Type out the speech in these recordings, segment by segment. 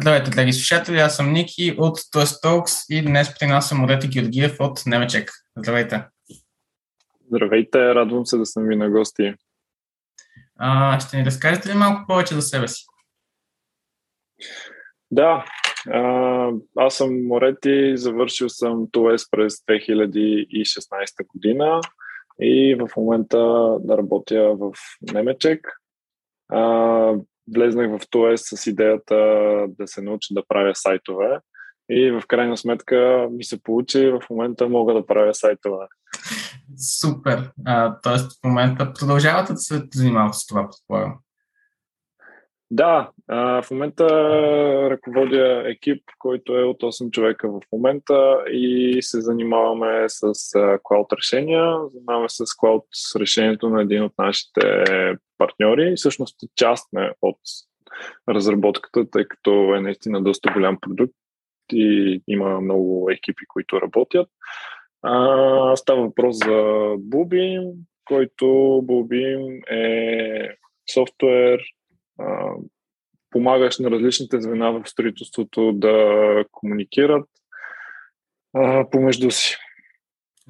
Здравейте, драги слушатели, аз съм Ники от Toast Talks и днес при нас съм Морети Георгиев от Немечек. Здравейте. Здравейте, радвам се да съм ви на гости. А, ще ни разкажете ли малко повече за себе си? Да, а, аз съм Морети, завършил съм ТОЕС през 2016 година и в момента да работя в Немечек. А, влезнах в ТОЕС с идеята да се науча да правя сайтове и в крайна сметка ми се получи, в момента мога да правя сайтове. Супер! А, тоест в момента продължавате да се занимавате с това, предполагам. Да, в момента ръководя екип, който е от 8 човека в момента и се занимаваме с клауд решения, занимаваме с клауд с решението на един от нашите партньори. Всъщност част сме от разработката, тъй като е наистина доста голям продукт и има много екипи, които работят. Става въпрос за Bluebeam, който Bluebeam е софтуер, помагаш на различните звена в строителството да комуникират а, помежду си.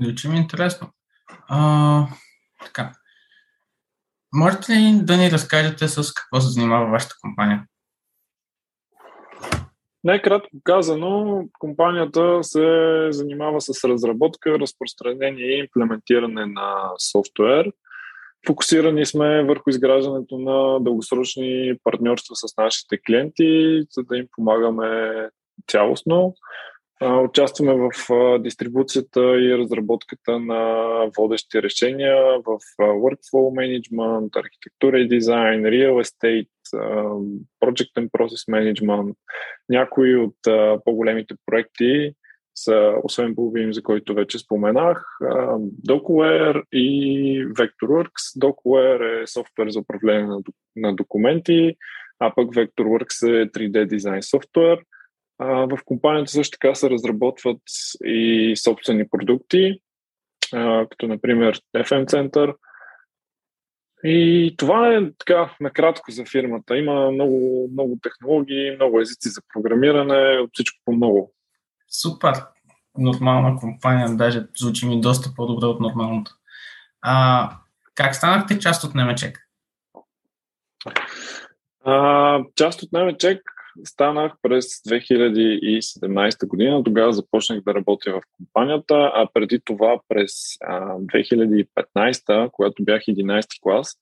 Звучи ми интересно. А, така. Можете ли да ни разкажете с какво се занимава вашата компания? Най-кратко казано, компанията се занимава с разработка, разпространение и имплементиране на софтуер – Фокусирани сме върху изграждането на дългосрочни партньорства с нашите клиенти, за да им помагаме цялостно. Участваме в дистрибуцията и разработката на водещи решения в workflow management, архитектура и дизайн, real estate, project and process management. Някои от по-големите проекти са, освен Bluebeam, за който вече споменах, Docware и Vectorworks. Docware е софтуер за управление на документи, а пък Vectorworks е 3D дизайн софтуер. В компанията също така се разработват и собствени продукти, като например FM Center. И това е така накратко за фирмата. Има много, много технологии, много езици за програмиране, от всичко по много супер нормална компания, даже звучи ми доста по-добре от нормалното. А, как станахте част от Немечек? А, част от Немечек станах през 2017 година. Тогава започнах да работя в компанията, а преди това през а, 2015, когато бях 11 клас,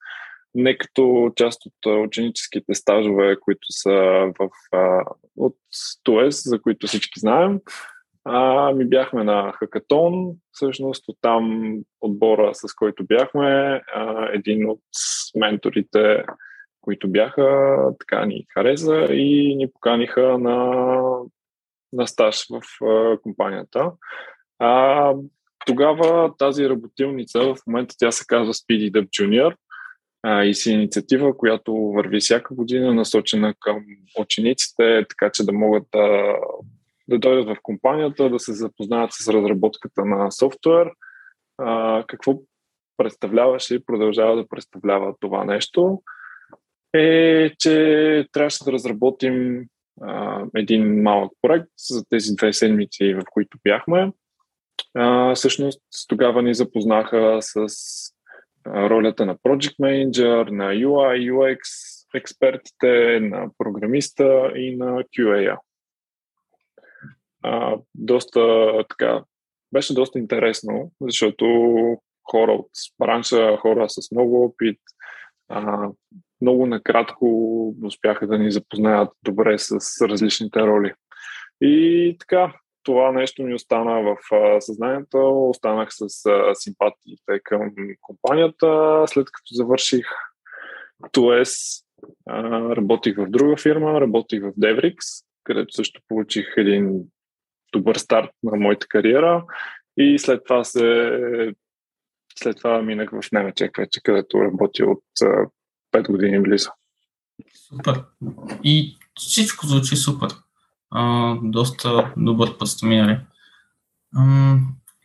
не като част от ученическите стажове, които са в, а, от ТОЕС, за които всички знаем. А, ми бяхме на Хакатон, всъщност от там отбора, с който бяхме, а, един от менторите, които бяха, така ни хареса и ни поканиха на, на стаж в а, компанията. А, тогава тази работилница, в момента тя се казва Speedy Dub Junior, а, и си инициатива, която върви всяка година, насочена към учениците, така че да могат да, да дойдат в компанията, да се запознаят с разработката на софтуер, а, какво представляваше и продължава да представлява това нещо, е, че трябваше да разработим а, един малък проект за тези две седмици, в които бяхме. А, всъщност тогава ни запознаха с ролята на Project Manager, на UI, UX експертите, на програмиста и на QA. А, доста така, беше доста интересно, защото хора от бранша, хора с много опит, а, много накратко успяха да ни запознаят добре с различните роли. И така, това нещо ми остана в съзнанието, останах с симпатиите към компанията. След като завърших ТОЕС, работих в друга фирма, работих в Devrix, където също получих един добър старт на моята кариера и след това се след това минах в Немечек вече, където работя от 5 години близо. Супер. И всичко звучи супер а, доста добър път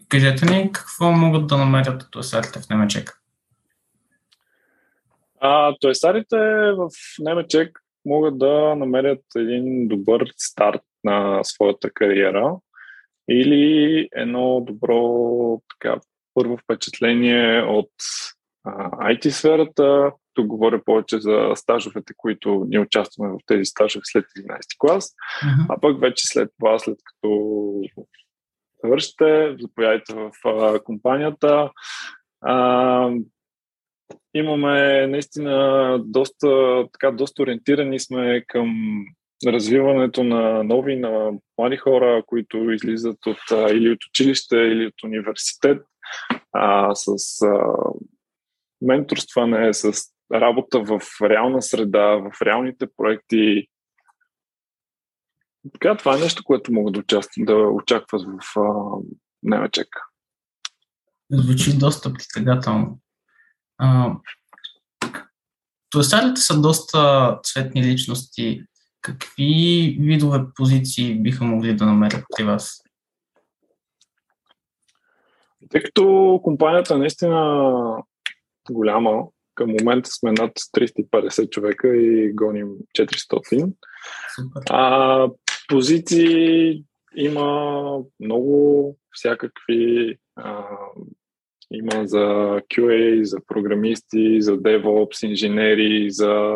кажете ни какво могат да намерят туесарите в Немечек? А, туесарите в Немечек могат да намерят един добър старт на своята кариера или едно добро така, първо впечатление от а, IT сферата. Тук говоря повече за стажовете, които ние участваме в тези стажове след 11 клас, uh-huh. а пък вече след това, след като завършите, заповядайте в а, компанията. А, имаме наистина доста, така, доста ориентирани сме към развиването на нови, на млади хора, които излизат от, или от училище, или от университет, а, с а, менторстване, с работа в реална среда, в реалните проекти. Така, това е нещо, което мога да, участвам, да очакват в Немечек. Звучи доста притегателно. Туесарите са доста цветни личности. Какви видове позиции биха могли да намерят при вас? Тъй като компанията е наистина голяма, към момента сме над 350 човека и гоним 400. Супер. А, позиции има много всякакви. А, има за QA, за програмисти, за DevOps, инженери, за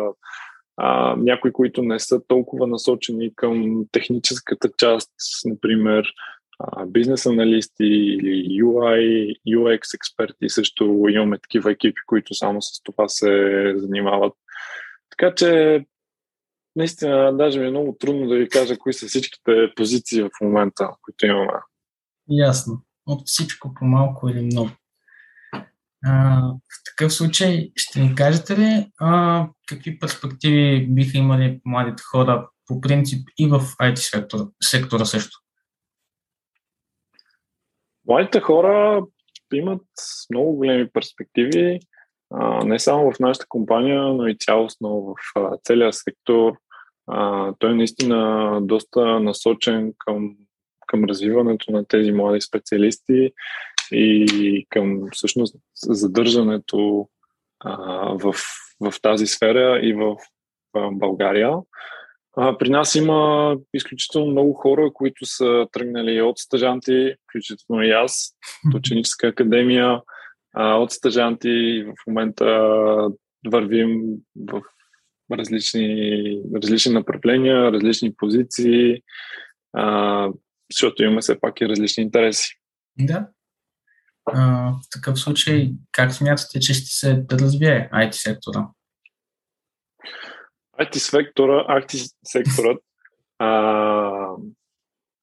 а, някои, които не са толкова насочени към техническата част, например бизнес аналисти или UI, UX експерти. Също имаме такива екипи, които само с това се занимават. Така че наистина даже ми е много трудно да ви кажа кои са всичките позиции в момента, които имаме. Ясно. От всичко по малко или много. А, в такъв случай ще ни кажете ли а, какви перспективи биха имали младите хора по принцип и в IT сектора, сектора също? Младите хора имат много големи перспективи, не само в нашата компания, но и цялостно в целия сектор. Той е наистина доста насочен към, към развиването на тези млади специалисти и към всъщност задържането в, в тази сфера и в България. А, при нас има изключително много хора, които са тръгнали от стъжанти, включително и аз, от ученическа академия, а, от стъжанти в момента вървим в различни, различни направления, различни позиции, а, защото имаме все пак и различни интереси. Да. А, в такъв случай, как смятате, че ще се развие IT сектора? IT сектора, IT секторът а,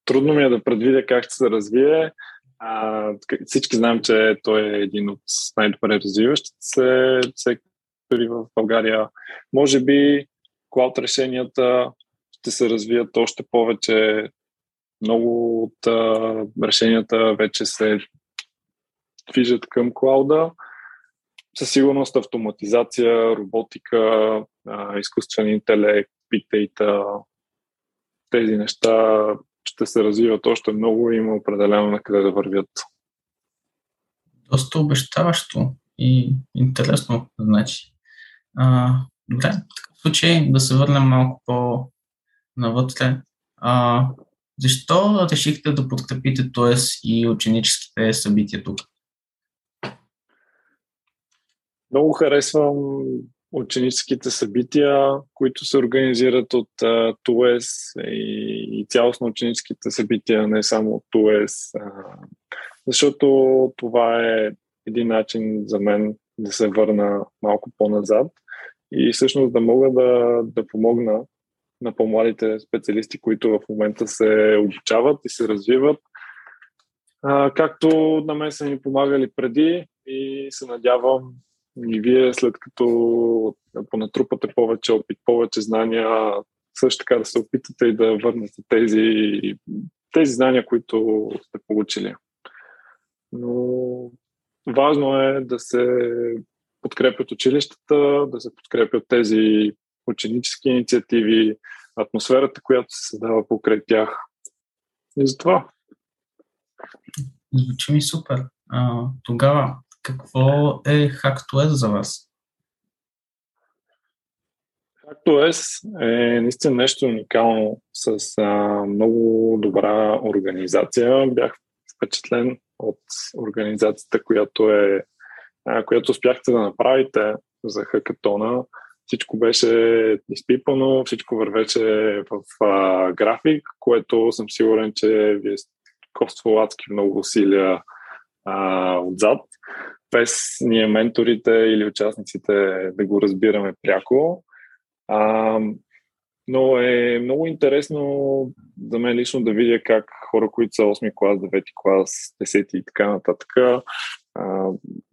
трудно ми е да предвидя как ще се развие. А, всички знаем, че той е един от най-добре развиващите се сектори в България. Може би клауд решенията ще се развият още повече. Много от а, решенията вече се движат към клауда със сигурност автоматизация, роботика, изкуствен интелект, data, тези неща ще се развиват още много и има определено на къде да вървят. Доста обещаващо и интересно, значи. А, добре, в случай да се върнем малко по-навътре. А, защо решихте да подкрепите ТОЕС и ученическите събития тук? Много харесвам ученическите събития, които се организират от uh, ТУЕС и, и цялостно ученическите събития, не само от ТУЕС, uh, защото това е един начин за мен да се върна малко по-назад и всъщност да мога да, да помогна на по-младите специалисти, които в момента се обучават и се развиват, а, както на мен са ни помагали преди и се надявам и вие след като понатрупате повече опит, повече знания, също така да се опитате и да върнете тези, тези знания, които сте получили. Но важно е да се подкрепят училищата, да се подкрепят тези ученически инициативи, атмосферата, която се създава покрай тях. И затова. Звучи ми супер. А, тогава какво е HackToS за вас? Както е наистина нещо уникално с а, много добра организация. Бях впечатлен от организацията, която е а, която успяхте да направите за хакатона. Всичко беше изпипано, всичко вървеше в а, график, което съм сигурен, че вие коствало адски много усилия а, отзад, без ние менторите или участниците да го разбираме пряко. А, но е много интересно за мен лично да видя как хора, които са 8 клас, 9 клас, 10 и така нататък, а,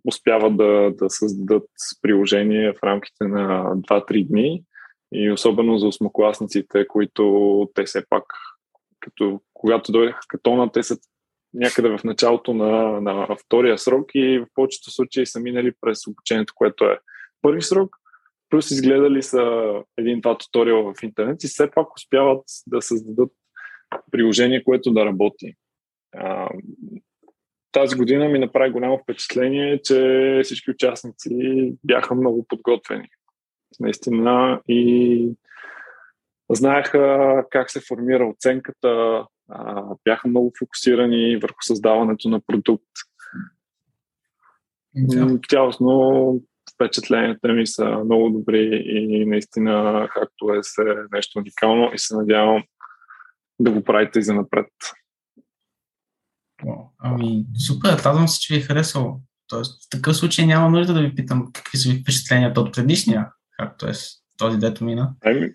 успяват да, да създадат приложение в рамките на 2-3 дни и особено за осмокласниците, които те все пак, като, когато дойдеха катона, те са някъде в началото на, на втория срок и в повечето случаи са минали през обучението, което е първи срок, плюс изгледали са един-два туториала в интернет и все пак успяват да създадат приложение, което да работи. А, тази година ми направи голямо впечатление, че всички участници бяха много подготвени. Наистина и знаеха как се формира оценката, а, бяха много фокусирани върху създаването на продукт. Да. Цялостно впечатленията ми са много добри и наистина, както е, се нещо уникално и се надявам да го правите и за напред. Ами, супер, радвам се, че ви е харесало. Тоест, в такъв случай няма нужда да ви питам какви са ви впечатленията от предишния, както е този дето мина. Ами,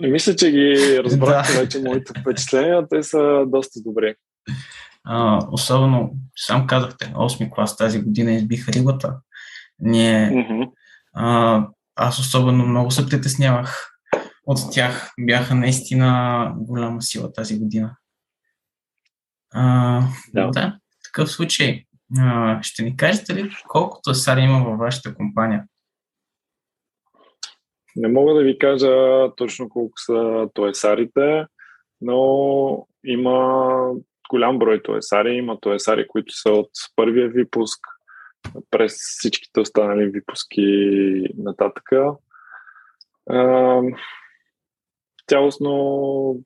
мисля, че ги разбрахте вече моите впечатления, те са доста добри. А, особено, сам казахте, 8 клас тази година избиха рибата. Ние, mm-hmm. а, аз особено много се притеснявах от тях. Бяха наистина голяма сила тази година. А, да. да, в такъв случай, а, ще ни кажете ли колкото сари има във вашата компания? Не мога да ви кажа точно колко са тоесарите, но има голям брой тоесари. Има тоесари, които са от първия випуск през всичките останали випуски нататъка. Цялостно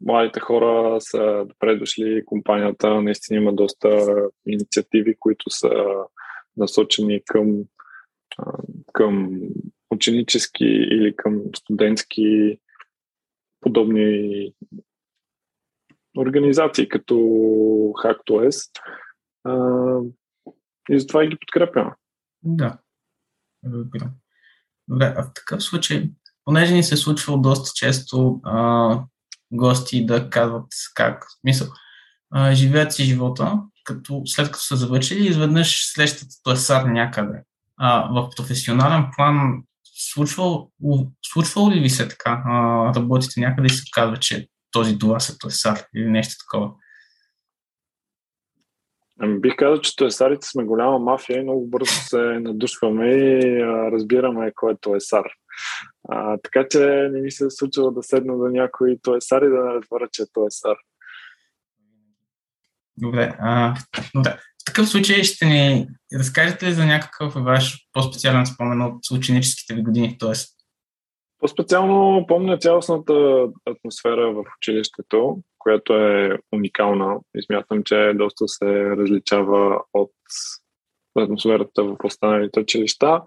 младите хора са добре дошли. Компанията наистина има доста инициативи, които са насочени към, към ученически или към студентски подобни организации, като HackToS. И затова и ги подкрепяме. Да. Добре, а в такъв случай, понеже ни се случва доста често а, гости да казват как, мисъл, а, живеят си живота, като след като са завършили, изведнъж срещат плесар някъде. А, в професионален план случвало, случвало ли ви се така? А, работите някъде и се казва, че този това са плесар или нещо такова? Ами бих казал, че тоесарите сме голяма мафия и много бързо се надушваме и а, разбираме кой е тоесар. А, така че не ми се е случило да седна до някой тоесар и да не разбера, че е тоесар. Добре, а, да. В такъв случай ще ни разкажете ли за някакъв ваш по-специален спомен от ученическите ви години? Тоест? По-специално помня цялостната атмосфера в училището, която е уникална и смятам, че доста се различава от атмосферата в останалите училища.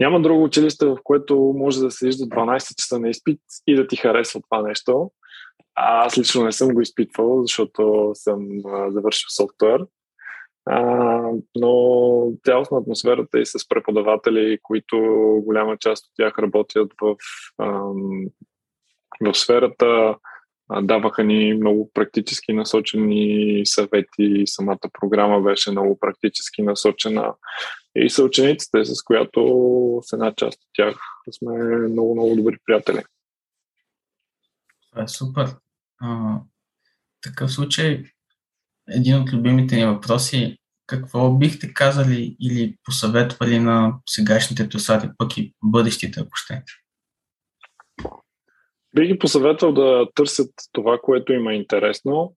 Няма друго училище, в което може да седиш до 12 часа на изпит и да ти харесва това нещо. Аз лично не съм го изпитвал, защото съм завършил софтуер. А, но цялостна атмосферата и с преподаватели, които голяма част от тях работят в, в сферата, даваха ни много практически насочени съвети, самата програма беше много практически насочена и съучениците, с която с една част от тях сме много, много добри приятели. Това е супер. А, такъв случай, един от любимите ни въпроси какво бихте казали или посъветвали на сегашните тусари, пък и бъдещите, ако ще? Бих ги посъветвал да търсят това, което им е интересно.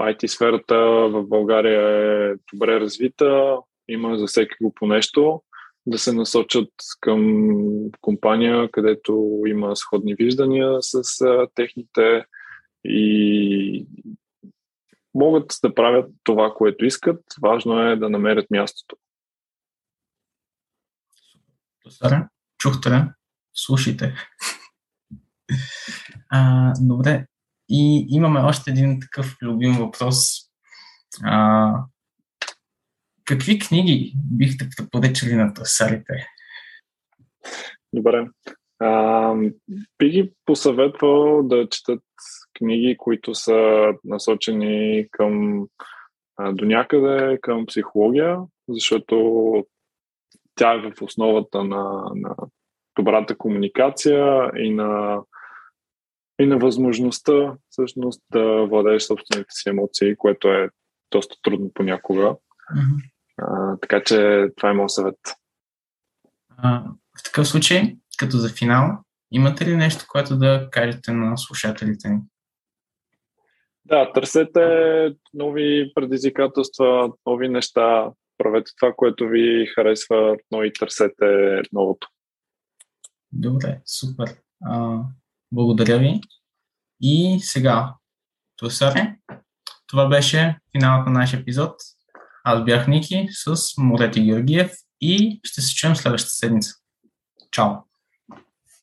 IT сферата в България е добре развита, има за всеки го по нещо. да се насочат към компания, където има сходни виждания с техните и могат да правят това, което искат. Важно е да намерят мястото. Сара, чухте ли? Слушайте. А, добре. И имаме още един такъв любим въпрос. А, какви книги бихте препоръчали на търсарите? Добре. А, би ги посъветвал да четат книги, които са насочени към до някъде към психология, защото тя е в основата на, на добрата комуникация и на, и на възможността всъщност да владееш собствените си емоции, което е доста трудно понякога. Mm-hmm. А, така че това е моят съвет. А, в такъв случай, като за финал, имате ли нещо, което да кажете на слушателите ни? Да, търсете нови предизвикателства, нови неща, правете това, което ви харесва, но и търсете новото. Добре, супер. А, благодаря ви. И сега, Тосаре, това беше финалът на нашия епизод. Аз бях Ники с Морети Георгиев и ще се чуем следващата седмица. Чао!